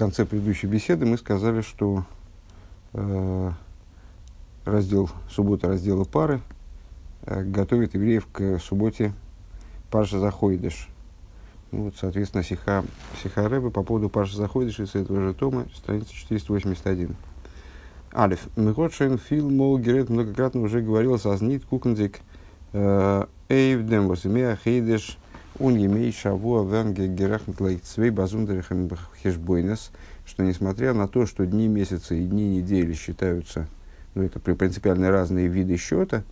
конце предыдущей беседы мы сказали, что э, раздел суббота раздела пары э, готовит евреев к субботе Парша Заходиш. Ну, вот, соответственно, Сиха, Сиха Рэбе по поводу Парша Заходиш из этого же тома, страница 481. Алиф. Мехотшен Фил Мол Герет многократно уже говорил сознит Кукендик э, Эйвдем Восемея Хейдеш Он емей шавуа венге герахнет лайкцвей базундерихам хешбойнес, что несмотря на то, что дни месяца и дни недели считаются, ну это принципиально разные виды счета,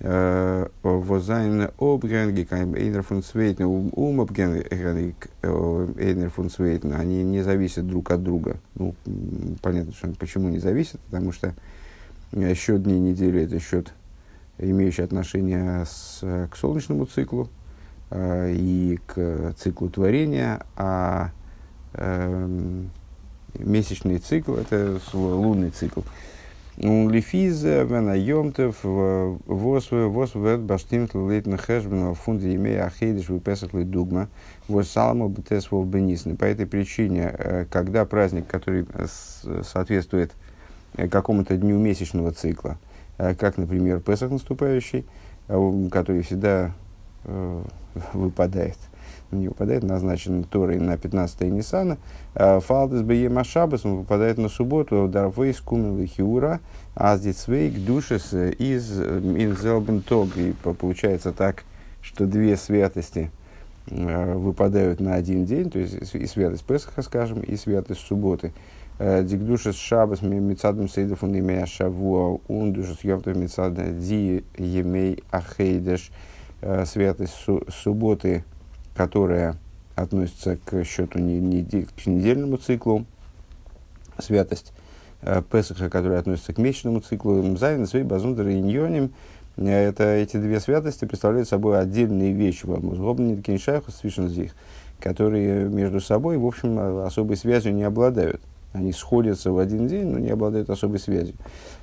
э, возайн обгенги, эйнер фун свейтен, ум обгенги, эйнер фун свейтен, они не зависят друг от друга. Ну, понятно, что почему не зависят, потому что э, счет дней недели это счет, имеющий отношение с, к солнечному циклу, Э, и к циклу творения, а э, месячный цикл – это лунный цикл. Лифиза, Венайомтов, Восве, Восве, Баштимт, Лейтна Хэшбен, Фунде, имея Ахейдиш, Выпесах, Дугма, Вос Саламу, Бетес, Бенисны. По этой причине, э, когда праздник, который соответствует какому-то дню месячного цикла, как, например, Песах наступающий, который всегда выпадает. Не выпадает, назначен Торой на 15 Ниссана. А, Фалдес Беема Шабас, он выпадает на субботу. Дарвейс Кумил Хиура, Аздицвейк Душес из Инзелбентог. И получается так, что две святости выпадают на один день, то есть и святость Песаха, скажем, и святость субботы. Дикдушес Шабас Мецадом Сейдов он имея Шавуа, Ундушес Йомтов Мецадом Ди Емей Ахейдеш. Э, святость су- субботы, которая относится к счету не, к недельному циклу, святость э, Песаха, которая относится к месячному циклу, Зайн, Свей, Базундер и Иньоним, э, это, эти две святости представляют собой отдельные вещи, которые между собой, в общем, особой связью не обладают. Они сходятся в один день, но не обладают особой связью.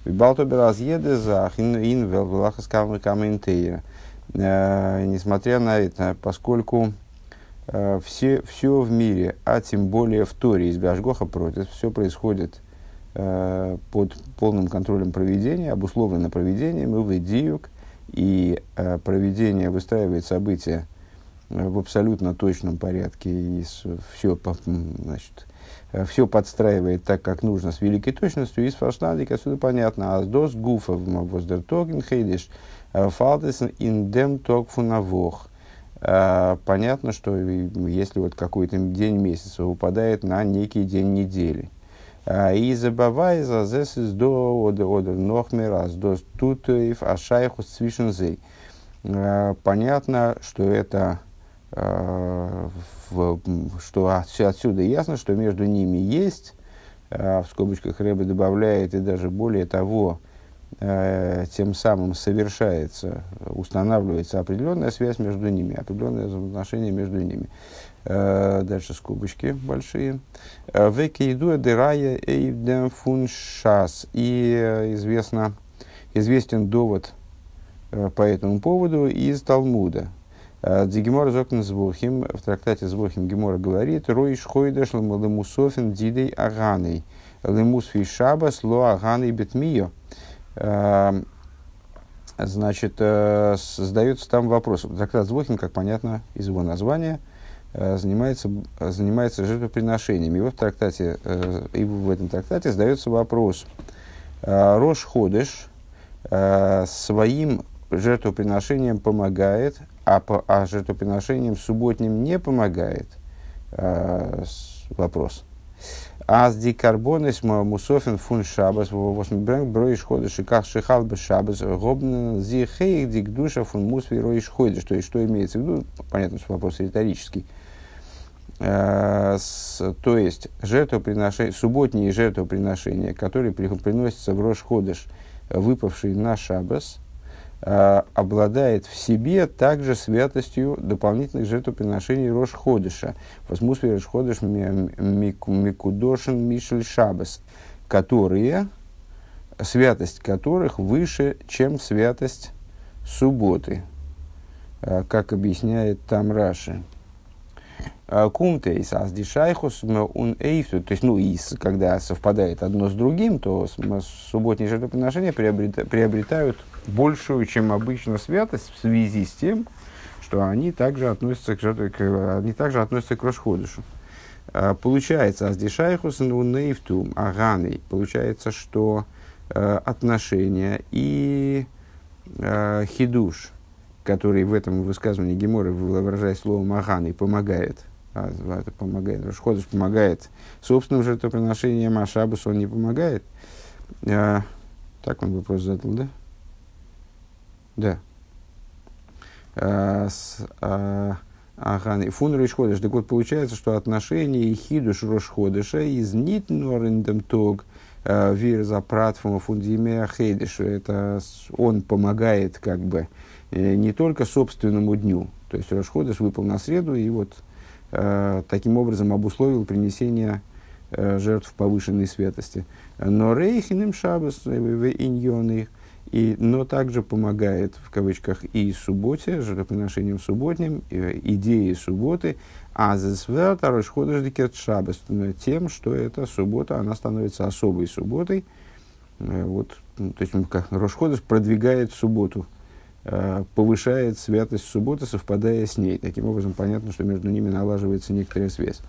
Балтобер разъеды за инвел влахас каментея. Э, несмотря на это, поскольку э, все, все в мире, а тем более в Торе из Бяжгоха против, все происходит э, под полным контролем проведения, обусловлено проведением и выдиюк, и проведение выстраивает события в абсолютно точном порядке, и все, значит, все подстраивает так, как нужно, с великой точностью, и с фашнадик отсюда понятно, а с дос гуфа воздертоген хейдиш – Фалдесен индем ток фунавох. А, понятно, что если вот какой-то день месяца выпадает на некий день недели, а, и забывай за зес из до одер одер нохмерас до тутоев ашайхус свишензей. Понятно, что это что отсюда ясно, что между ними есть, в скобочках Рэбе добавляет, и даже более того, Э, тем самым совершается, устанавливается определенная связь между ними, определенное взаимоотношение между ними. Э, дальше скобочки большие. Э, Векейду дерая эйдем фун шас. И известно, известен довод по этому поводу из Талмуда. Дигемор Зокн Звохим, в трактате Звохим Гемора говорит, Рой Шхойдаш Ламусофин Дидей Аганой, Лемус Фишабас Ло Аганой Бетмио. Эм, значит, э, задается там вопрос. Трактат Звохин, как понятно из его названия, э, занимается, занимается жертвоприношениями. И в трактате, э, и в этом трактате задается вопрос. Рош Ходыш своим жертвоприношением помогает, а, по, а жертвоприношением субботним не помогает? Вопрос. Аз ди карбонес мусофен фун шабас восьмибрэнк броиш ходыш и как шихал бы шабас гобн зи хейх дик душа фун мусви роиш ходыш. То есть, что имеется в виду? Понятно, что вопрос риторический. то есть, жертвоприношение, субботние жертвоприношения, которые приносятся в Рош Ходыш, выпавшие на Шабас – Э, обладает в себе также святостью дополнительных жертвоприношений Рош Ходыша. Возмусви Рош Ходыш Микудошин Мишель Шабас, которые, святость которых выше, чем святость субботы, э, как объясняет там Раши. Кумтейс, а с дишайхус он эйфту, то есть, ну, и когда совпадает одно с другим, то субботние жертвоприношения приобретают большую, чем обычно, святость в связи с тем, что они также относятся к, жертве, к, они также относятся к Рошходышу. А, получается, аздишайхус нейфту аганой, получается, что э, отношения и э, хидуш, который в этом высказывании Гемора, выражая словом аганой, помогает – а, это помогает. Рашходыш помогает собственным жертвоприношением, а Шабус он не помогает. А, так он вопрос задал, да? Да. А, а, Ага, фун Рошходыш. Так вот, получается, что отношение Хидуш Рошходыша из Нитнорендем Тог а, Вир за Пратфума Фундиме Ахейдиш. Это он помогает как бы э, не только собственному дню. То есть Рошходыш выпал на среду, и вот Э, таким образом обусловил принесение э, жертв повышенной святости. Но рейхиным шабас в иньоны, и, но также помогает, в кавычках, и субботе, жертвоприношением субботним, идеей субботы, а засвят арышходыш шабас, тем, что эта суббота, она становится особой субботой, э, вот, то есть, как Рошходыш продвигает субботу, Э, повышает святость субботы, совпадая с ней. Таким образом, понятно, что между ними налаживается некоторая связь.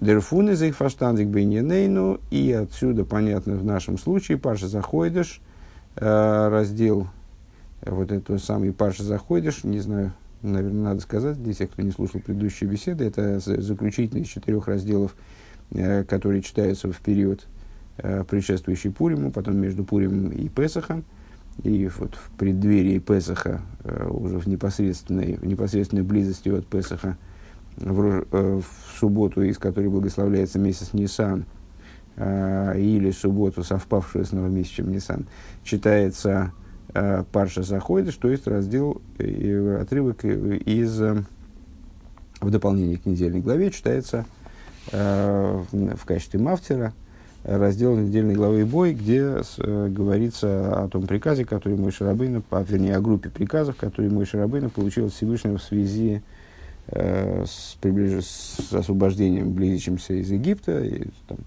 Дерфун из их фаштандик бейненейну, и отсюда, понятно, в нашем случае, Паша заходишь, э, раздел, э, вот этот самый Паша заходишь, не знаю, наверное, надо сказать, для тех, кто не слушал предыдущие беседы, это заключительный из четырех разделов, которые читаются в период предшествующий Пуриму, потом между Пуримом и Песохом, и вот в преддверии Песаха, э, уже в непосредственной, в непосредственной близости от Песаха, в, э, в субботу, из которой благословляется месяц Нисан, э, или субботу, совпавшую с новомесячем Нисан, читается Парша Заходит, что есть раздел, отрывок из, в дополнение к недельной главе, читается в качестве мафтера – раздел недельной главы «Бой», где э, говорится о том приказе, который мой Шарабейна, а, вернее, о группе приказов, которые мой Шарабейна получил от Всевышнего в связи э, с, приближ... с освобождением, близящимся из Египта, и, там, э,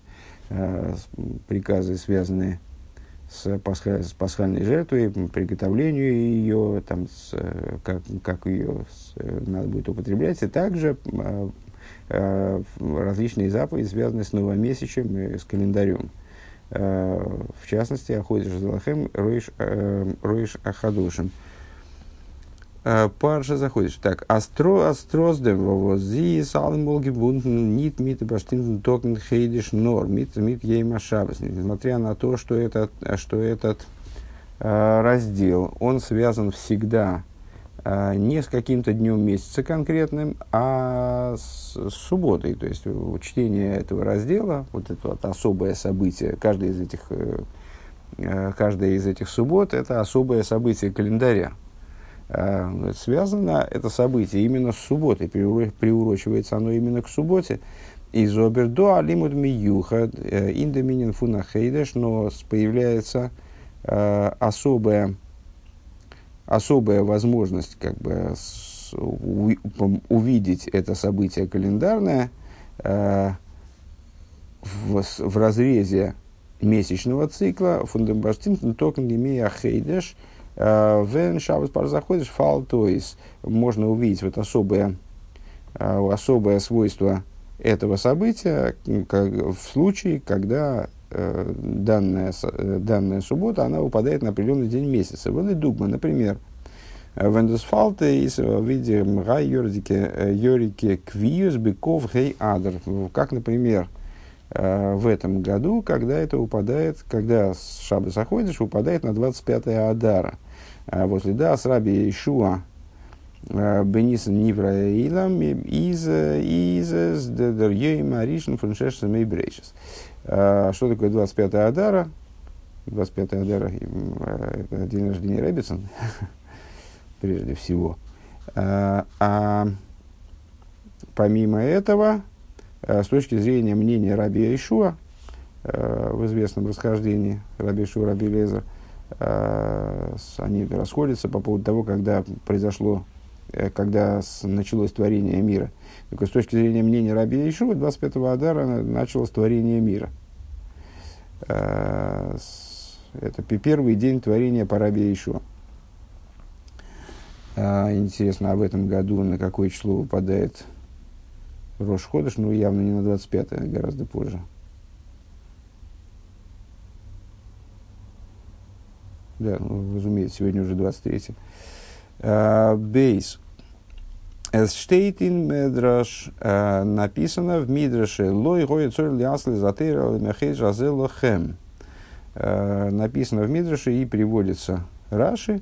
приказы, связанные с, пасха... с пасхальной жертвой, приготовлению ее, там, с, э, как, как ее с, э, надо будет употреблять, и также э, Э, различные заповеди, связанные с новомесячем и с календарем. Э, в частности, Аходиш Залахем Роиш э, Ахадушем. Парша заходишь. Так, астро, астроздем, вози, салмолги, бунтен, нит, мит, баштин, токен, хейдиш, нор, мит, мит, ейма, шабас. Несмотря на то, что этот, что этот э, раздел, он связан всегда не с каким-то днем месяца конкретным, а с, субботой. То есть чтение этого раздела, вот это вот особое событие, каждое из этих, э, э, каждая из этих суббот – это особое событие календаря. А, связано это событие именно с субботой, приурочивается оно именно к субботе. Из обердо алимуд миюха э, индоминин фунахейдеш, но появляется особое особая возможность как бы увидеть это событие календарное э, в, в разрезе месячного цикла фундамбаштин токен имея хейдеш э, вен шабас пар заходишь фал то есть можно увидеть вот особое э, особое свойство этого события как, в случае когда Э, данная, э, данная суббота, она выпадает на определенный день месяца. Вот и дугма, например, Вендесфалте из виде мга йордике йорике квиюс быков гей адер. Как, например, э, в этом году, когда это упадает, когда Шаба заходишь, выпадает на 25 Адара. Возле да, с Раби Ишуа Бениса Нивра Илам из из Дерьей Маришин Фуншеш Мейбрейшес. А, что такое 25 Адара? 25 Адара э, – это день рождения Рэббитсон, прежде всего. А, а помимо этого, э, с точки зрения мнения Раби Ишуа, э, в известном расхождении Раби Ишуа, Раби Лезер, они расходятся по поводу того, когда произошло когда началось творение мира. Только с точки зрения мнения Раби Ишува, 25-го Адара началось творение мира. Это первый день творения по Раби Ишуа. Интересно, а в этом году на какое число выпадает Рош Ходыш? Ну, явно не на 25-е, гораздо позже. Да, ну, разумеется, сегодня уже 23. А, бейс. In Медраш, написано в Мидраше, лой гоя цоль лясли затейра мехей жазела хем. Написано в Мидраше и приводится Раши,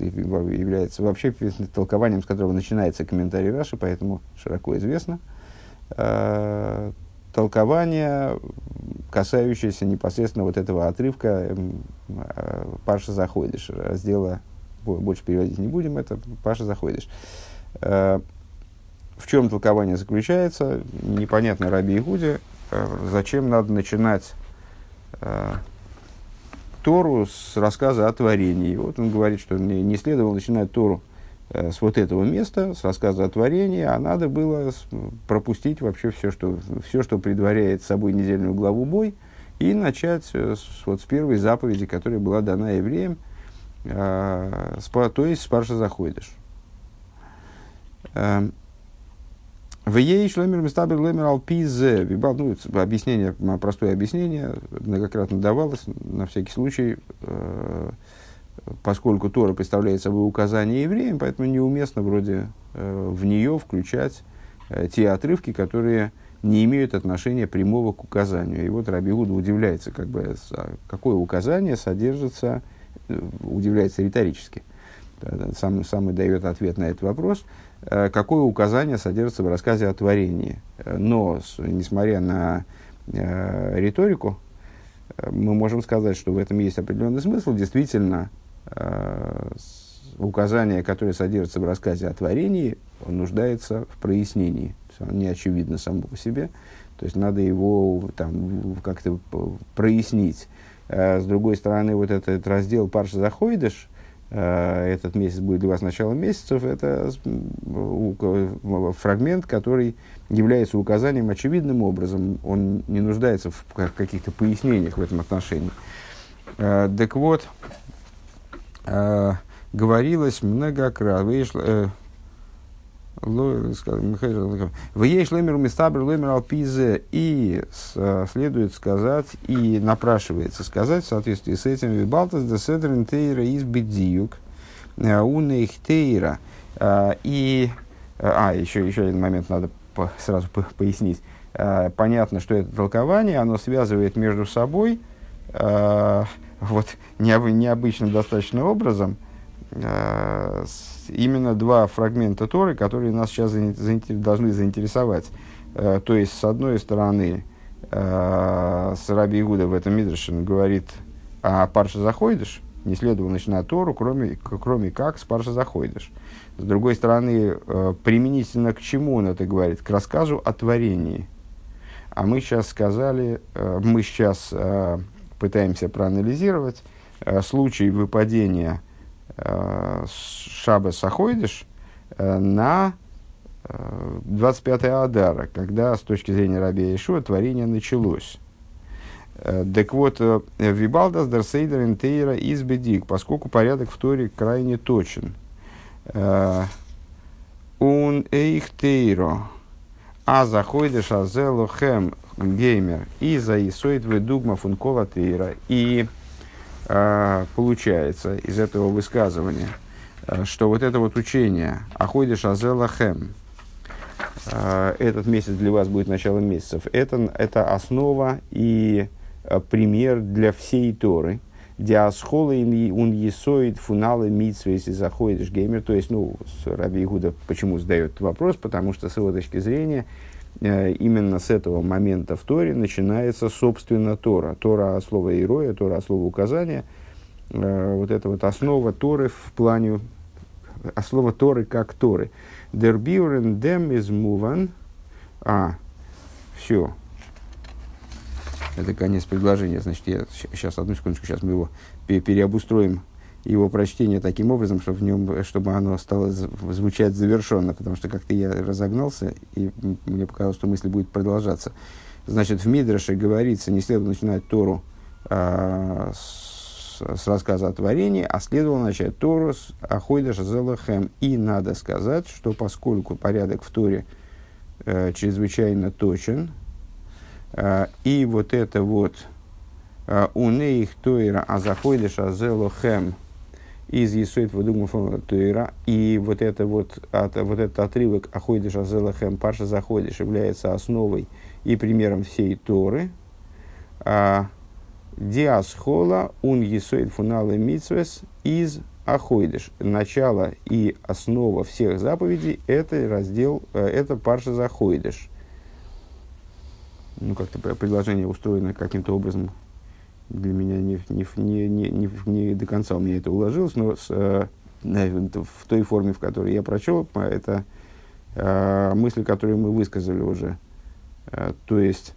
является вообще толкованием, с которого начинается комментарий Раши, поэтому широко известно. Э, толкование, касающееся непосредственно вот этого отрывка э, Паша Заходишь, раздела, больше переводить не будем, это Паша Заходишь. Э, в чем толкование заключается, непонятно Раби Игуде, э, зачем надо начинать Тору с рассказа о творении. Вот он говорит, что не, не следовало начинать Тору Э, с вот этого места, с рассказа о творении, а надо было пропустить вообще все, что, все, что предваряет собой недельную главу бой, и начать э, с, вот с первой заповеди, которая была дана евреям, э, с, то есть с Парша Заходишь. Эм, в ей шлемер мистабер лемер алпизе. Ну, объяснение, простое объяснение, многократно давалось, на всякий случай, э, поскольку Тора представляет собой указание евреям, поэтому неуместно вроде э, в нее включать э, те отрывки, которые не имеют отношения прямого к указанию. И вот Раби Гуда удивляется, как бы, а какое указание содержится, э, удивляется риторически. Сам, сам и дает ответ на этот вопрос, э, какое указание содержится в рассказе о творении. Но, несмотря на э, риторику, э, мы можем сказать, что в этом есть определенный смысл. Действительно, Э, указание, которое содержится в рассказе о творении, нуждается в прояснении. Он не очевидно само по себе. То есть надо его там, как-то прояснить. С другой стороны, вот этот раздел Парша Заходишь, э, этот месяц будет для вас началом месяцев, это фрагмент, который является указанием очевидным образом. Он не нуждается в каких-то пояснениях в этом отношении. Так вот, э, говорилось многократно. Э, в ей шлемер мистабр лемер алпизе и э, следует сказать и напрашивается сказать в соответствии с этим вибалтас де седрин тейра из бедиюк э, унейх тейра и а еще еще один момент надо сразу по, пояснить. Понятно что это толкование оно связывает между собой вот, необычным достаточно образом э, именно два фрагмента Торы, которые нас сейчас заинтер, должны заинтересовать. Э, то есть, с одной стороны, э, с Раби Игуда в этом Мидрше говорит, а парша заходишь, не следовало начинать Тору, кроме, кроме как с парша заходишь. С другой стороны, э, применительно к чему он это говорит? К рассказу о творении. А мы сейчас сказали, э, мы сейчас э, пытаемся проанализировать э, случай выпадения Шаба Сахойдыш э, на э, 25 Адара, когда с точки зрения Раби Ишуа творение началось. Э, так вот, э, Вибалдас Дарсейдер Интейра из Бедик, поскольку порядок в Торе крайне точен. Он эйхтейро, а заходишь азелухем геймер и заисоид дугма функова тейра. И э, получается из этого высказывания, э, что вот это вот учение Аходиш Азела Хэм, э, этот месяц для вас будет началом месяцев, это, это основа и пример для всей Торы. Диасхола он есоид фуналы митсвы, если заходишь геймер. То есть, ну, Раби Игуда почему задает вопрос, потому что с его точки зрения именно с этого момента в Торе начинается, собственно, Тора. Тора от слова «ироя», Тора от слова «указания». Э, вот это вот основа Торы в плане, основа Торы как Торы. Der Biuren dem is. А, все. Это конец предложения. Значит, я сейчас, одну секундочку, сейчас мы его переобустроим его прочтение таким образом, чтобы, в нем, чтобы оно стало звучать завершенно, потому что как-то я разогнался, и мне показалось, что мысль будет продолжаться. Значит, в Мидраше говорится, не следует начинать Тору а, с, с рассказа о творении, а следовало начать Тору с Ахойдаша Зелахем. И надо сказать, что поскольку порядок в Торе а, чрезвычайно точен, а, и вот это вот а, «Унеих Тойра Азахойдаша Зелахем» из Есует Вадугму Туира. И вот, это вот, от, вот этот отрывок Ахойдиш Азелахем Паша Заходиш является основой и примером всей Торы. А, Диасхола ун Есует Фуналы Митсвес из Ахойдиш. Начало и основа всех заповедей – это раздел, э, это Парша Заходиш. Ну, как-то предложение устроено каким-то образом для меня не, не, не, не, не, не до конца у меня это уложилось, но с, э, в той форме, в которой я прочел, это э, мысли, которые мы высказали уже. Э, то есть,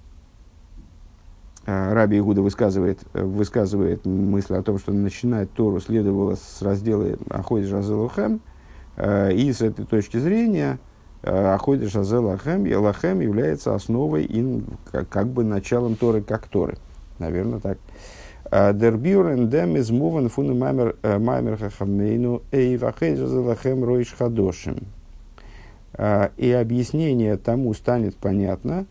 э, Раби Игуда высказывает, высказывает мысль о том, что начинать Тору следовало с раздела Аходиш Азелухем, э, и с этой точки зрения э, Аходиш Азелахем является основой и как, как бы началом Торы как Торы. Наверное, так. Дербюрен дем из муван фуну маймер хахамейну эй вахейзазалахем ройш хадошим. И объяснение тому станет понятно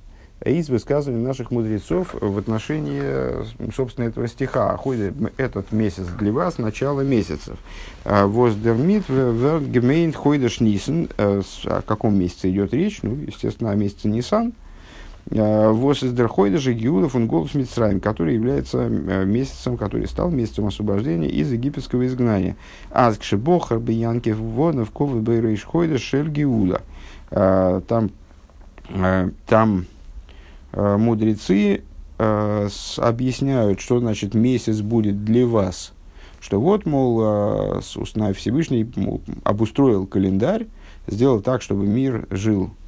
из высказываний наших мудрецов в отношении, собственно, этого стиха. Ходит этот месяц для вас, начало месяцев. Воздермит гемейн хойдеш нисен. О каком месяце идет речь? Ну, естественно, о месяце Нисан – Э, Вос из Дерхойда же Гиуда фун Голос Мицраем, который является э, месяцем, который стал месяцем освобождения из египетского изгнания. Азкши Бохар Биянки Вонов Ковы Бейрейш Хойда Шель Гиуда. Э, там, там мудрецы объясняют, что значит месяц будет для вас. Что вот, мол, Всевышний обустроил календарь, сделал так, чтобы мир жил Э,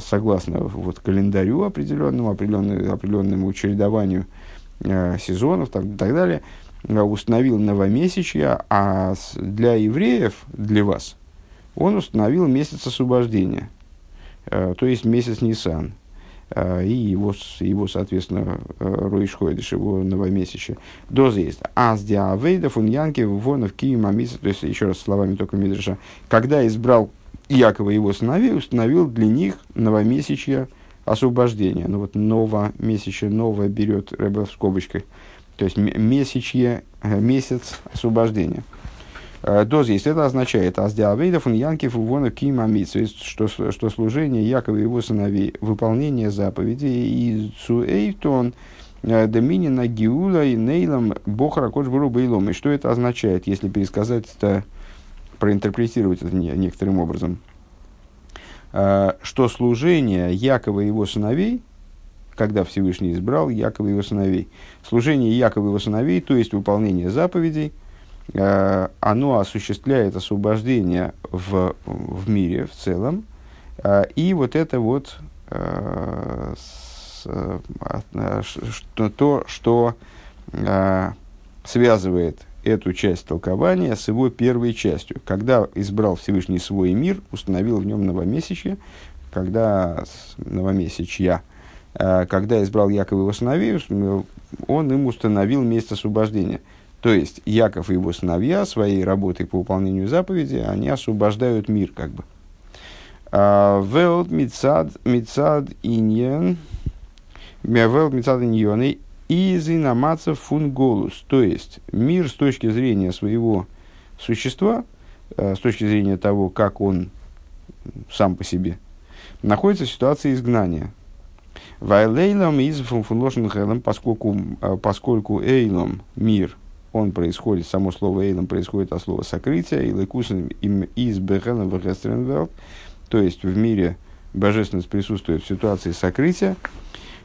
согласно вот, календарю определенному, определенному, определенному чередованию э, сезонов так, и так далее, э, установил новомесячье, а для евреев, для вас, он установил месяц освобождения, э, то есть месяц Нисан. Э, и его, его, соответственно, э, Ройшхойдыш, его новомесячье. Доза есть. А с диавейдов, он янки, вонов, киим, то есть, еще раз словами только Мидраша, когда избрал Якова и его сыновей установил для них новомесячье освобождения. Ну вот новомесячье, новое берет Рэбе в скобочках. То есть месячье, э, месяц освобождения. Э, Доз есть, это означает, а с диавейдов он янкив увона кима что, что служение Якова и его сыновей, выполнение заповедей и цуэйтон, э, доминина гиула и нейлом бохара кочбуру бейлом. И что это означает, если пересказать это проинтерпретировать это некоторым образом, а, что служение Якова и его сыновей, когда Всевышний избрал Якова и его сыновей, служение Якова и его сыновей, то есть выполнение заповедей, а, оно осуществляет освобождение в, в мире в целом, а, и вот это вот то, что связывает эту часть толкования с его первой частью. Когда избрал Всевышний свой мир, установил в нем новомесячье, когда новомесячья, э, когда избрал Яков его сыновей, он им установил место освобождения. То есть Яков и его сыновья своей работой по выполнению заповеди, они освобождают мир как бы. А, Велт мицад мицад иньен Велт мицад иньоны Изинамаца фунголус, то есть мир с точки зрения своего существа, э, с точки зрения того, как он сам по себе, находится в ситуации изгнания. Вайлейлом из фунлошен поскольку, э, поскольку эйлом, мир, он происходит, само слово эйлом происходит от слова сокрытие, и лекусен им из бехелем в то есть в мире божественность присутствует в ситуации сокрытия,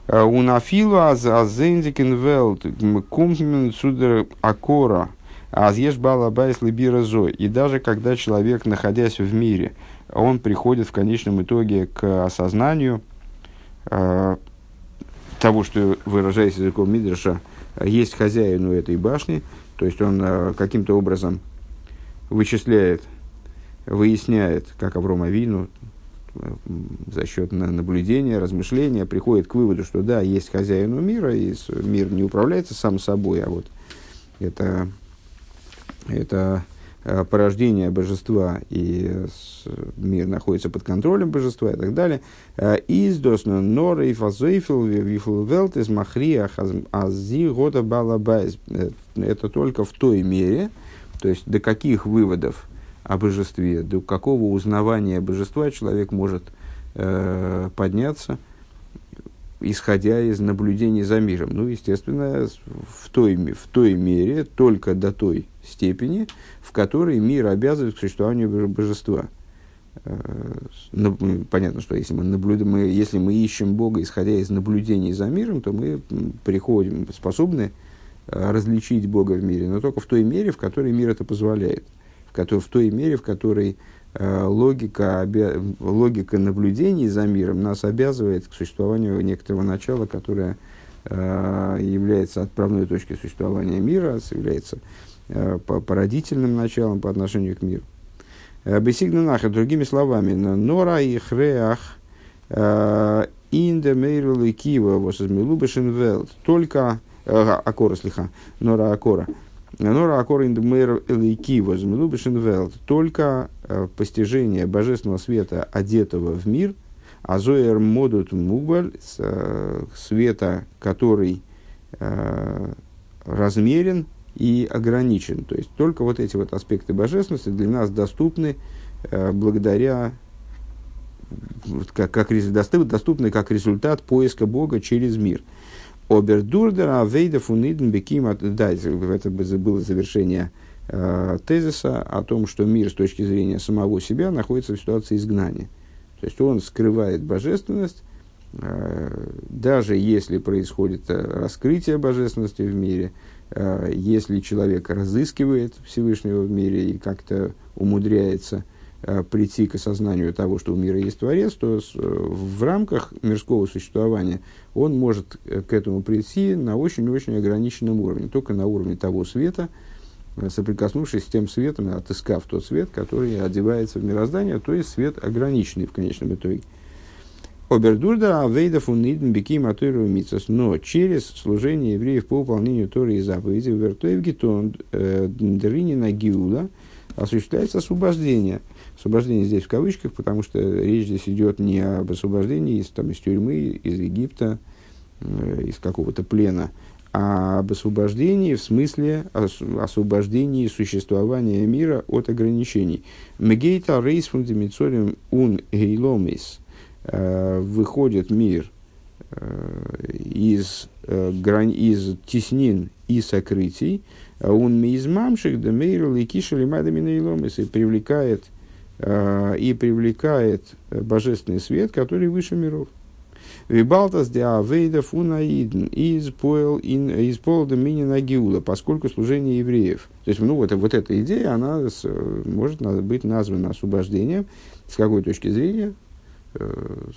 Э, Унафилу азензикен велт куммен судер акора азеш бала байс либира зой. И даже когда человек, находясь в мире, он приходит в конечном итоге к осознанию э, того, что, выражаясь языком Мидраша, есть хозяин у этой башни, То есть он э, каким-то образом вычисляет, выясняет, как Аврома Авину, за счет наблюдения, размышления приходит к выводу, что да, есть хозяину мира, и мир не управляется сам собой, а вот это, это э, порождение божества, и мир находится под контролем божества и так далее. Э, из досна нора и фазойфил вифл велт из махриях ази года балабайз. Э, это только в той мере, то есть до каких выводов о божестве, до какого узнавания божества человек может э, подняться, исходя из наблюдений за миром. Ну, естественно, в той, в той мере, только до той степени, в которой мир обязывает к существованию божества. Э, понятно, что если мы, наблюдаем, мы, если мы ищем Бога, исходя из наблюдений за миром, то мы приходим, способны э, различить Бога в мире, но только в той мере, в которой мир это позволяет который, в той мере, в которой э, логика, логика наблюдений за миром нас обязывает к существованию некоторого начала, которое э, является отправной точкой существования мира, является э, породительным началом по отношению к миру. Бесигнанаха, другими словами, нора и хреах инде мейрулы кива восизмилубешен велт, только акора слиха, нора акора, Нора акорин элейки возмелубишен велт. Только э, постижение божественного света, одетого в мир, а зоэр модут мугбаль, э, света, который э, размерен и ограничен. То есть только вот эти вот аспекты божественности для нас доступны благодаря как, как, доступны как результат поиска Бога через мир – Обердурдера Вейда Фуниден Беким. Да, это было завершение э, тезиса о том, что мир с точки зрения самого себя находится в ситуации изгнания. То есть он скрывает божественность, э, даже если происходит э, раскрытие божественности в мире, э, если человек разыскивает Всевышнего в мире и как-то умудряется прийти к осознанию того, что у мира есть Творец, то э, в рамках мирского существования он может э, к этому прийти на очень-очень ограниченном уровне, только на уровне того света, соприкоснувшись с тем светом, отыскав тот свет, который одевается в мироздание, то есть свет ограниченный в конечном итоге. Обердурда Авейдов Униден Беким Атойру Мицас. Но через служение евреев по выполнению Торы и заповедей в Вертоев Гитон Дринина Гиула осуществляется освобождение – Освобождение здесь в кавычках, потому что речь здесь идет не об освобождении из, там, из тюрьмы, из Египта, э, из какого-то плена, а об освобождении в смысле освобождении существования мира от ограничений. Мегейта рейс фундаменториум ун гейломис. Э, выходит мир э, из, э, грань, из теснин и сокрытий, он мизмамших да мейрл и кишели мадамина и привлекает и привлекает божественный свет, который выше миров. Вибалтас диа вейда фунаидн из поэл из гиула, поскольку служение евреев. То есть, ну, вот, вот эта идея, она с, может быть названа освобождением с какой точки зрения, э,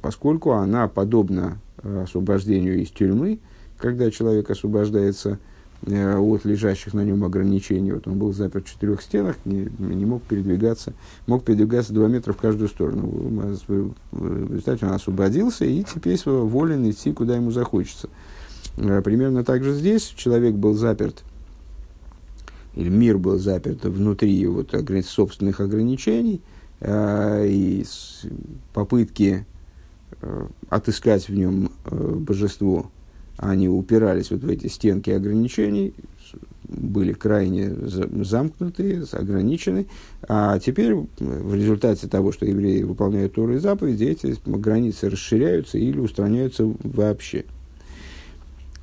поскольку она подобна э, освобождению из тюрьмы, когда человек освобождается Э, от лежащих на нем ограничений. Вот он был заперт в четырех стенах, не, не мог передвигаться, мог передвигаться два метра в каждую сторону. В результате он освободился и теперь волен идти, куда ему захочется. Э, примерно так же здесь человек был заперт, или мир был заперт внутри вот, собственных ограничений, э, и попытки отыскать в нем божество – они упирались вот в эти стенки ограничений, были крайне замкнуты, ограничены. А теперь, в результате того, что евреи выполняют Торы и заповеди, эти границы расширяются или устраняются вообще.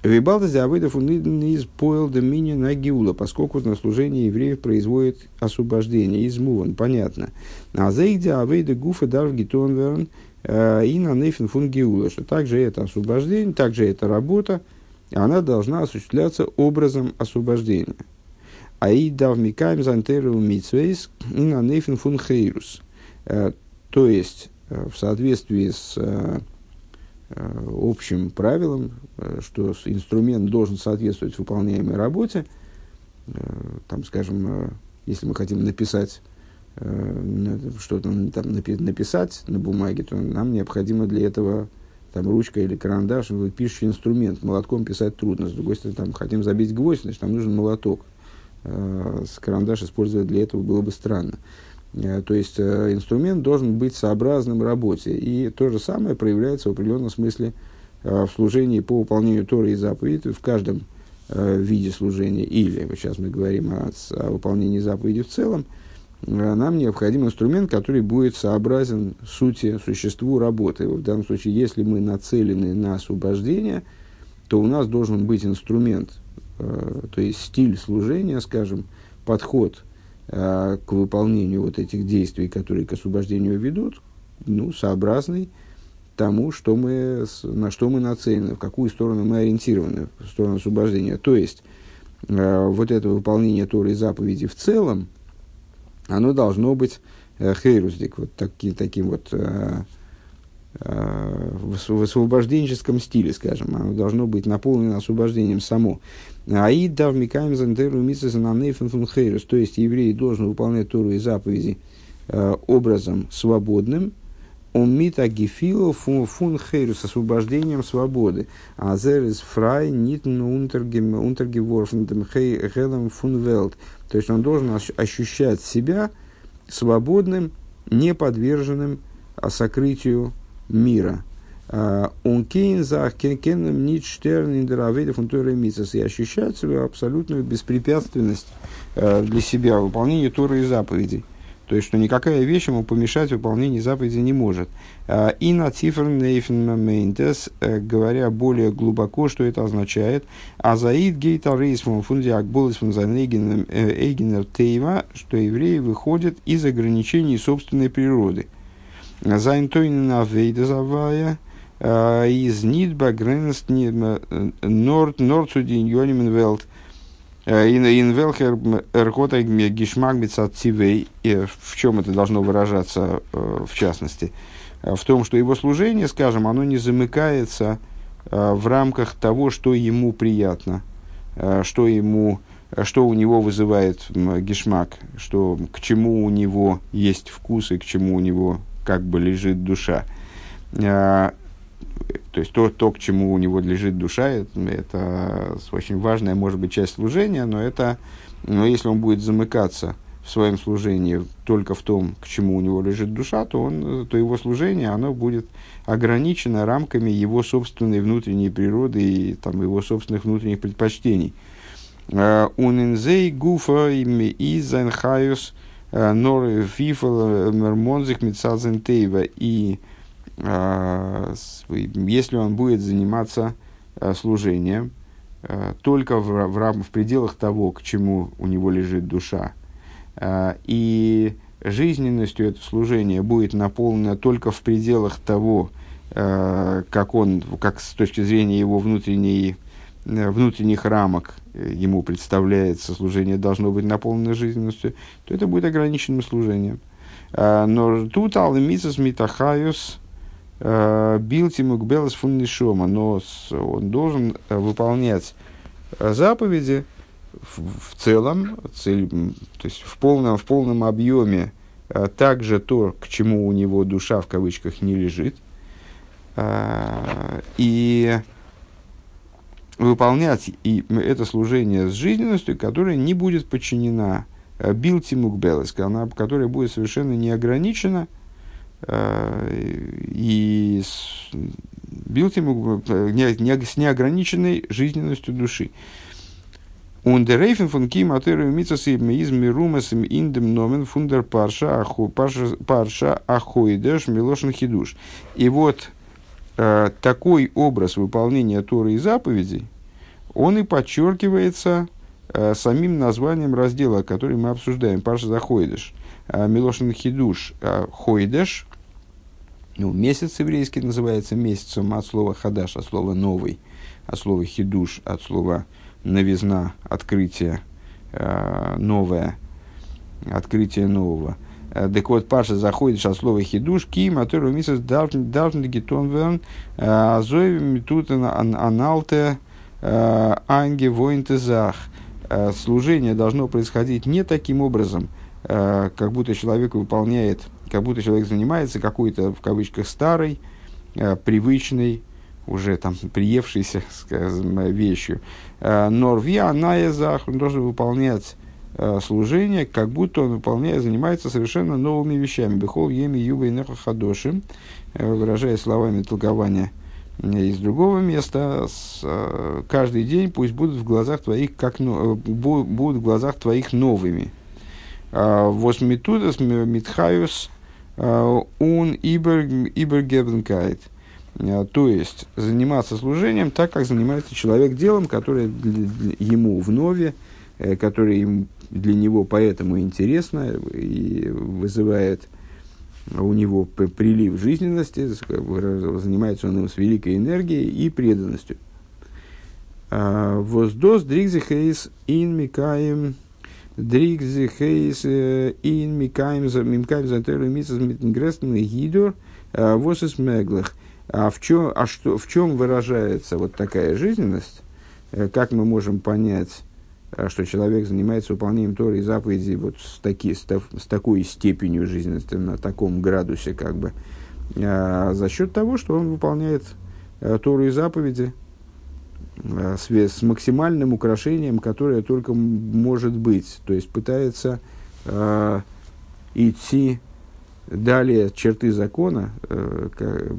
Вибалтази Авыдов из поэл домини на Гиула, поскольку на служение евреев производит освобождение из Муван, понятно. А зейгде Авыда Гуфа Дарв Гитонверн – и на нейфен фунгиула, что также это освобождение, также эта работа, она должна осуществляться образом освобождения. А и дав микаем зантеру митсвейс на нейфен фунхейрус. Э, то есть, э, в соответствии с общим правилом, что инструмент должен соответствовать выполняемой работе, там, скажем, если мы хотим написать что-то там написать на бумаге, то нам необходимо для этого там ручка или карандаш, пишущий инструмент. Молотком писать трудно. С другой стороны, там хотим забить гвоздь, значит, нам нужен молоток. Э, с карандаш использовать для этого было бы странно. Э, то есть э, инструмент должен быть сообразным работе. И то же самое проявляется в определенном смысле в служении по выполнению Торы и заповедей в каждом виде служения. Или, сейчас мы говорим о, о выполнении заповедей в целом, нам необходим инструмент, который будет сообразен сути, существу работы. В данном случае, если мы нацелены на освобождение, то у нас должен быть инструмент, э, то есть стиль служения, скажем, подход э, к выполнению вот этих действий, которые к освобождению ведут, ну, сообразный тому, что мы, на что мы нацелены, в какую сторону мы ориентированы, в сторону освобождения. То есть, э, вот это выполнение Торы и заповеди в целом – оно должно быть э, хейруздик, вот таки, таким вот э, э, в, освобожденческом стиле, скажем, оно должно быть наполнено освобождением само. Аид дав микаем зандеру хейрус, то есть еврей должен выполнять Тору и заповеди образом свободным, он мита гефило фун, фун хейрус, освобождением свободы. А зер из фрай нитн унтергеворфен хелем фун велт. То есть он должен ощущать себя свободным, не подверженным сокрытию мира. Он кейн нит штерн индераведа фунтура и ощущать свою абсолютную беспрепятственность для себя, выполнение Торы и заповедей. То есть, что никакая вещь ему помешать выполнению заповеди не может. А, и на цифр мейнтес, э, говоря более глубоко, что это означает, а заид гейта рейсмом фундиак болес фунзанейгенер э, тейва, что евреи выходят из ограничений собственной природы. Зайнтойнена вейдазавая, а, из нидба гренст норд нордсудин велт, In велхер эрхота гишмак цивей. В чем это должно выражаться э, в частности? Э, в том, что его служение, скажем, оно не замыкается э, в рамках того, что ему приятно, что ему что у него вызывает гешмак, что к чему у него есть вкус и к чему у него как бы лежит душа. То есть то, то, к чему у него лежит душа, это, это очень важная, может быть, часть служения, но, это, но если он будет замыкаться в своем служении только в том, к чему у него лежит душа, то, он, то его служение оно будет ограничено рамками его собственной внутренней природы и там, его собственных внутренних предпочтений. Э, Унинзей гуфа и зайнхайус э, нор фифал мермонзих митсазен и если он будет заниматься а, служением а, только в, в, в пределах того, к чему у него лежит душа, и жизненностью это служение будет наполнено только в пределах того, как он, как с точки зрения его внутренней, внутренних рамок ему представляется, служение должно быть наполнено жизненностью, то это будет ограниченным служением. Но тут алмисас митахаюс Э, Билти Мукбелас Фуннишома, но он должен э, выполнять э, заповеди в, в целом, цель, то есть в полном, в полном объеме, также то, к чему у него душа в кавычках не лежит, и выполнять и это служение с жизненностью, которая не будет подчинена билти мукбелес, которая будет совершенно неограничена, и с, билтим, не, с неограниченной жизненностью души. Ундерейфен фун ким атеру митсас и из мирумас им индем номен фундер парша аху парша парша ахоидеш милошин хидуш. И вот э, такой образ выполнения Торы и заповедей, он и подчеркивается э, самим названием раздела, который мы обсуждаем, Парша Захойдеш. Э, Милошин Хидуш э, Хойдеш, ну, месяц еврейский называется месяцем от слова хадаш, от слова новый, от слова хидуш, от слова новизна, открытие, э, новое, открытие нового. Э, так вот, Паша заходит от слова хидуш, ким, а то месяц должен гетон верн, азови тут аналте э, анге воинтезах. служение должно происходить не таким образом, как будто человек выполняет, как будто человек занимается какой-то, в кавычках, старой, привычной, уже там приевшейся, скажем, вещью. Норвия, Анаязах, он должен выполнять служение, как будто он выполняет, занимается совершенно новыми вещами. Бехол, Еми, Юба и Нехахадошим, выражая словами толкования из другого места, каждый день пусть будут в глазах твоих, как, будут в глазах твоих новыми. Восмитудас митхаюс ун ибергебенкайт. То есть, заниматься служением так, как занимается человек делом, которое ему вновь, э, которое для него поэтому интересно и вызывает у него прилив жизненности, занимается он им с великой энергией и преданностью. Воздос дригзихейс ин микаем дригзихейс э, ин микаем за мимкаем за теру митсас митнгрестен гидор а, восис меглых. А в чем, а что, в чем выражается вот такая жизненность? Э, как мы можем понять, э, что человек занимается выполнением Торы и заповедей вот с, таки, с, с такой степенью жизненности, на таком градусе, как бы, а, за счет того, что он выполняет Тору и заповеди с, с максимальным украшением, которое только может быть. То есть пытается а, идти Далее черты закона, э,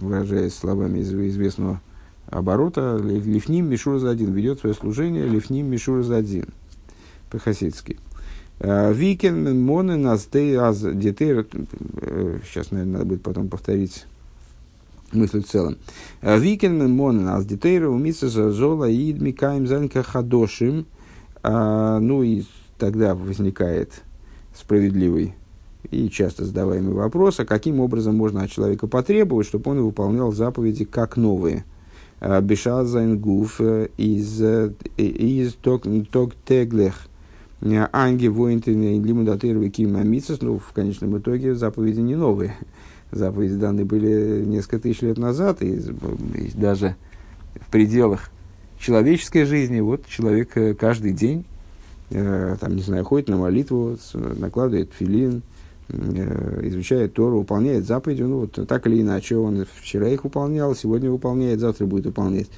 выражаясь словами из, известного оборота, Лифним Мишур за один ведет свое служение Лифним Мишур за один по-хасидски. Э, Викен Монен аз детей, э, сейчас, наверное, надо будет потом повторить мысль в целом. Э, Викен Монен аз детей умится за зола и дмикаем занка хадошим. Ну и тогда возникает справедливый и часто задаваемый вопрос, а каким образом можно от человека потребовать, чтобы он выполнял заповеди как новые. А, Бешазайн гуф э, из э, из ток теглех анги воинтины лимудатырвы кимамицес, ну, в конечном итоге заповеди не новые. Заповеди данные были несколько тысяч лет назад, и, и даже в пределах человеческой жизни, вот человек э, каждый день, э, там, не знаю, ходит на молитву, накладывает филин, Э, изучает Тору, выполняет заповеди, ну вот так или иначе, он вчера их выполнял, сегодня выполняет, завтра будет выполнять.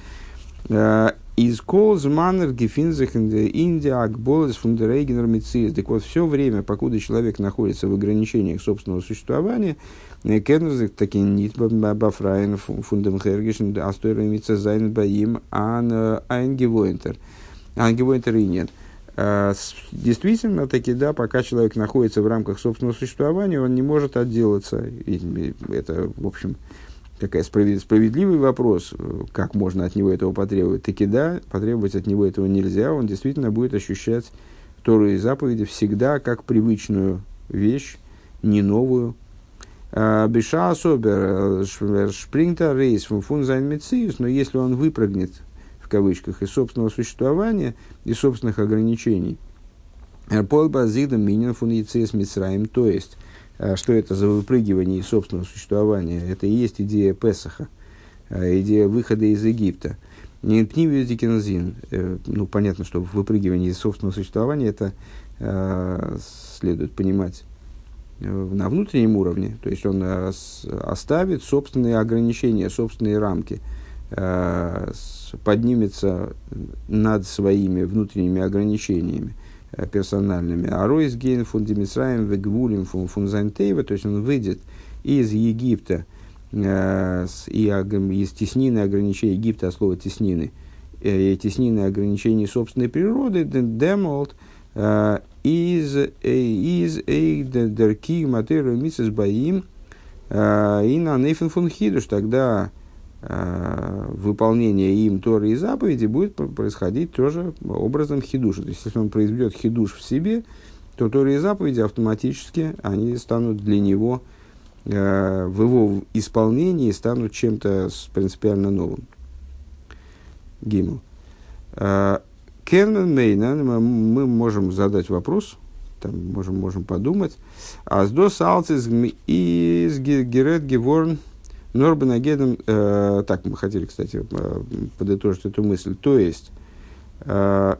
Э, из колз маннер гефинзах Индия акболес фундерейгенер мициз. Так вот, все время, покуда человек находится в ограничениях собственного существования, э, Кеннерзик таки нит бафрайн фундамхергишн астойра мицезайн баим ан айнгевойнтер. Айнгевойнтер и нет. А, действительно, таки, да, пока человек находится в рамках собственного существования, он не может отделаться. Это, в общем, такая справедливый вопрос, как можно от него этого потребовать. Таки да, потребовать от него этого нельзя, он действительно будет ощущать Тору и заповеди всегда как привычную вещь, не новую. А, Биша особер, э, шпрингта рейс, фун зайн но если он выпрыгнет в кавычках, из собственного существования и собственных ограничений. Полба зигдам минин фун яцес мицраем, то есть, э, что это за выпрыгивание из собственного существования? Это и есть идея Песаха, э, идея выхода из Египта. Не пнивизикинзин. Э, ну, понятно, что выпрыгивание из собственного существования это следует понимать на внутреннем уровне, то есть он оставит собственные ограничения, собственные рамки – Э, поднимется над своими внутренними ограничениями э, персональными. А Ройс Гейн фундимисраем вегвулим фунзантейва, то есть он выйдет из Египта, э, и из теснины ограничений Египта, а слово теснины, и теснины ограничений собственной природы, демолт, из из эйдерки матеру мисс баим, и на нейфен фун хидуш, тогда Э, выполнение им Торы и заповеди будет происходить тоже образом хидуша. То есть, если он произведет хидуш в себе, то Торы и заповеди автоматически они станут для него, э, в его исполнении станут чем-то принципиально новым. Гимл. Э, Кернен Мейна, мы можем задать вопрос, там можем, можем подумать. Аздос Алцис из Герет Геворн Норбанагедом, э, так мы хотели, кстати, э, подытожить эту мысль, то есть э,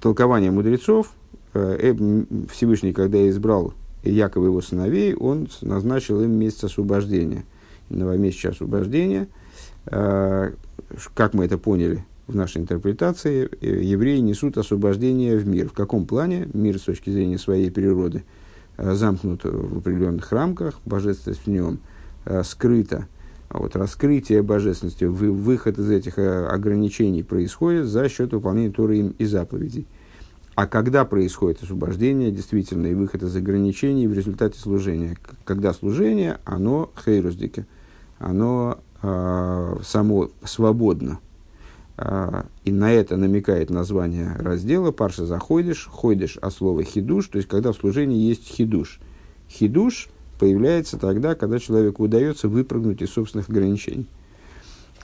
толкование мудрецов, э, Всевышний, когда избрал Якова его сыновей, он назначил им месяц освобождения, новомесячное освобождения. Как мы это поняли в нашей интерпретации, евреи несут освобождение в мир. В каком плане? Мир с точки зрения своей природы замкнут в определенных рамках, божественность в нем скрыта а вот раскрытие божественности, вы, выход из этих э, ограничений происходит за счет выполнения Торы и заповедей. А когда происходит освобождение, действительно, и выход из ограничений в результате служения? Когда служение, оно хейруздике, оно э, само свободно. Э, и на это намекает название раздела «Парша заходишь», «ходишь» от слова «хидуш», то есть когда в служении есть хидуш. Хидуш появляется тогда, когда человеку удается выпрыгнуть из собственных ограничений.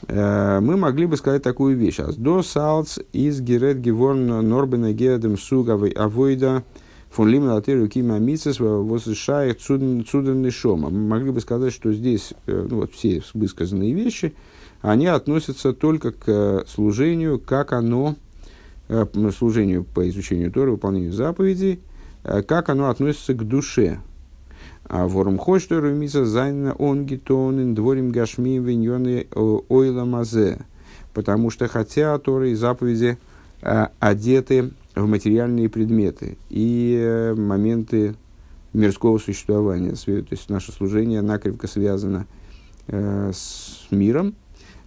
Э, мы могли бы сказать такую вещь. До салц из герет геворн норбена геодем сугавой авойда фон лимна латеру кима мицес возшаях цуденный шома. Мы могли бы сказать, что здесь э, ну, вот все высказанные вещи, они относятся только к служению, как оно, э, служению по изучению Торы, выполнению заповедей, как оно относится к душе, ворум хойштер миса зайна он гитонен дворим гашми виньоны ойла мазе. Потому что хотя Торы и заповеди а, одеты в материальные предметы и э, моменты мирского существования. То есть наше служение накрепко связано э, с миром.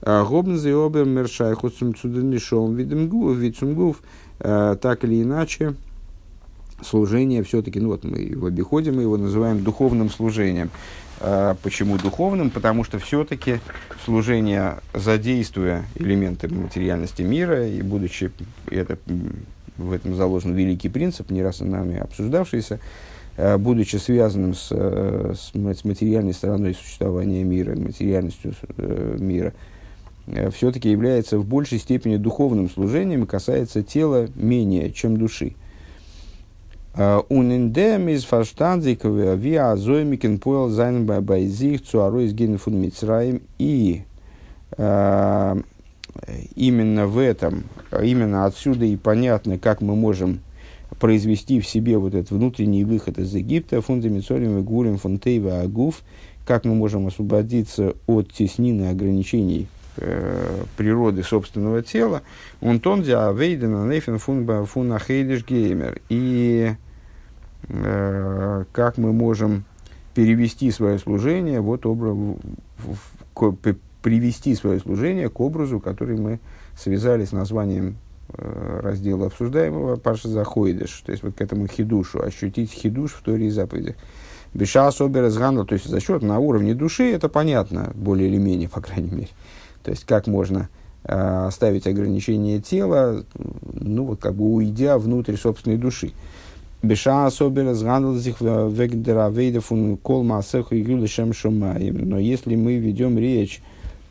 А, Гобнзе обе мершайхусом цуденишом видом гув, э, так или иначе, служение все-таки, ну вот мы в обиходе мы его называем духовным служением. А, почему духовным? Потому что все-таки служение, задействуя элементы материальности мира, и будучи, это, в этом заложен великий принцип, не раз нами обсуждавшийся, а, будучи связанным с, с, с материальной стороной существования мира, материальностью э, мира, э, все-таки является в большей степени духовным служением и касается тела менее, чем души. Унендем из фаштандик виа зоймикен поел зайн байзих цуаро из генфун мицраим. И именно в этом, именно отсюда и понятно, как мы можем произвести в себе вот этот внутренний выход из Египта, фундаменталем и гурим фунтейва агуф, как мы можем освободиться от теснины ограничений э, природы собственного тела, он тон диа вейдена нейфен фун фун геймер. И Э, как мы можем перевести свое служение, вот образ, привести свое служение к образу, который мы связали с названием э, раздела обсуждаемого Паша Заходиш, то есть вот к этому хидушу, ощутить хидуш в Торе и заповедях. Беша особенно то есть за счет на уровне души, это понятно, более или менее, по крайней мере. То есть как можно э, оставить ограничение тела, ну вот как бы уйдя внутрь собственной души. Беша особенно сгадал sich вегдера вейда фун кол маасеху и шем шумаем. Но если мы ведем речь,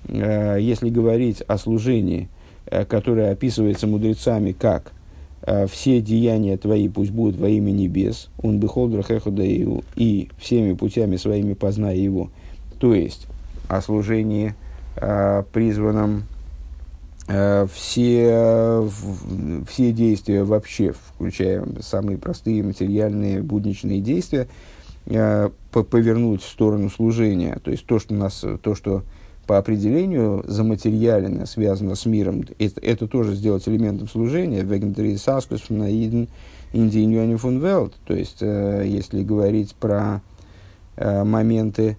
если говорить о служении, которое описывается мудрецами как все деяния твои пусть будут во имя небес, он бы и всеми путями своими познай его. То есть о служении, призванном Э, все, все действия вообще, включая самые простые материальные будничные действия, э, повернуть в сторону служения. То есть то, что, нас, то, что по определению заматериалено, связано с миром, это, это тоже сделать элементом служения. Вегентари саскус наиден велт. То есть, э, если говорить про моменты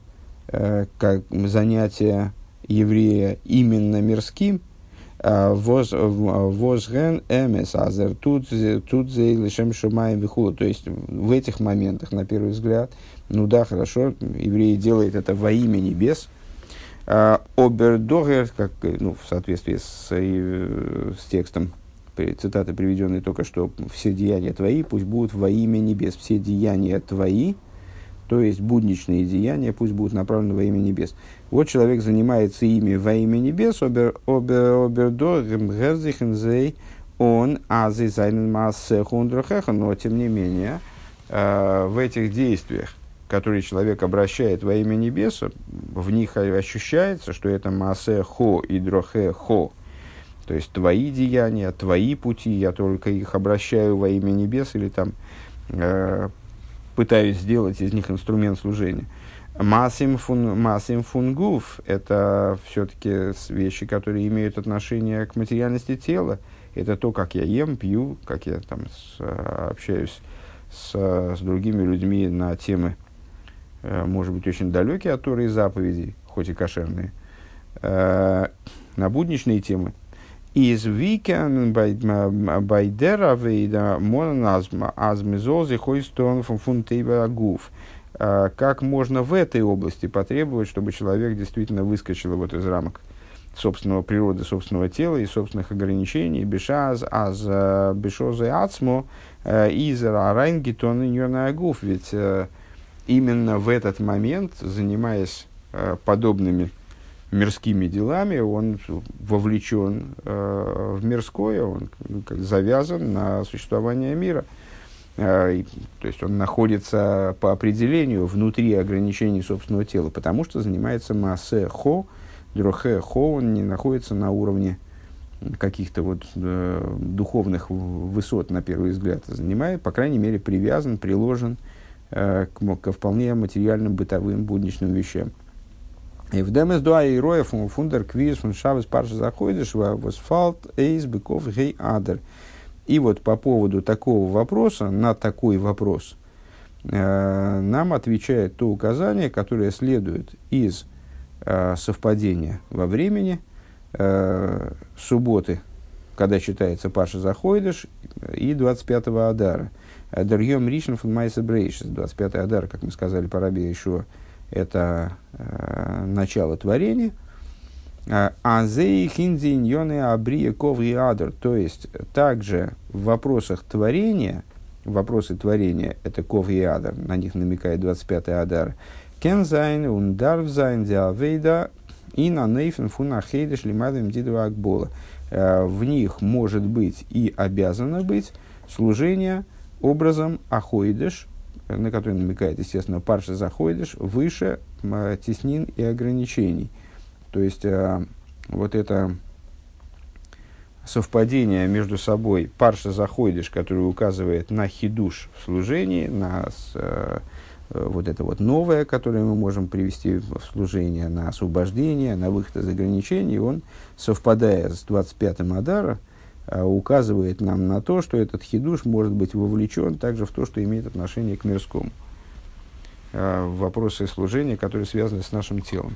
как занятия еврея именно мирским – Возген эмес азер тут тут лишем шумаем вихула. То есть в этих моментах, на первый взгляд, ну да, хорошо, еврей делает это во имя небес. Обердогер, как ну, в соответствии с, с текстом цитаты, приведенные только что, все деяния твои пусть будут во имя небес. Все деяния твои, то есть будничные деяния, пусть будут направлены во имя небес. Вот человек занимается ими во имя небес, обер, обер, обердо, герзихензей, он азы зайнен но тем не менее, э, в этих действиях, которые человек обращает во имя небес, в них ощущается, что это массе хо и дрохе хо, То есть твои деяния, твои пути, я только их обращаю во имя небес или там э, пытаюсь сделать из них инструмент служения. Масим фун, масим фунгуф – это все-таки вещи, которые имеют отношение к материальности тела. Это то, как я ем, пью, как я там с, общаюсь с, с другими людьми на темы, э, может быть, очень далекие от Торы и заповедей, хоть и кошерные, э, на будничные темы. Из викен байдера вейда моназма азмизолзи хойстон фунтейва гуф – а, как можно в этой области потребовать, чтобы человек действительно выскочил вот из рамок собственного природы, собственного тела и собственных ограничений, бешаз, аз, э, бешозы ацмо, э, из райнгитон и агуф. Ведь э, именно в этот момент, занимаясь подобными мирскими делами, он вовлечен в мирское, он завязан на существование мира. Э, то есть он находится по определению внутри ограничений собственного тела, потому что занимается массе хо, дрохе хо, он не находится на уровне каких-то вот э, духовных высот, на первый взгляд, занимает, по крайней мере, привязан, приложен э, к, ко вполне материальным, бытовым, будничным вещам. И в демес дуа и роя фундер квиз фун шабас парша заходишь в асфальт эйс быков гей адер – и вот по поводу такого вопроса, на такой вопрос, э, нам отвечает то указание, которое следует из э, совпадения во времени э, субботы, когда читается Паша Заходыш, и 25-го Адара. Дарьем Ришн фон Майса Брейшес, 25-й Адар, как мы сказали по Раби еще, это э, начало творения – а, Азей хиндзиньоны абрия коври адр. То есть, также в вопросах творения, вопросы творения, это коври адр, на них намекает 25-й адар. Кензайн, ундарвзайн, диавейда, и на нейфен фунахейдеш лимадым дидова акбола. А, в них может быть и обязано быть служение образом ахоидеш, на который намекает, естественно, парша заходишь, выше теснин и ограничений – то есть, э, вот это совпадение между собой парша заходишь, который указывает на хидуш в служении, на э, э, вот это вот новое, которое мы можем привести в служение, на освобождение, на выход из ограничений, он, совпадая с 25-м Адара, указывает нам на то, что этот хидуш может быть вовлечен также в то, что имеет отношение к мирскому. Вопросы служения, которые связаны с нашим телом.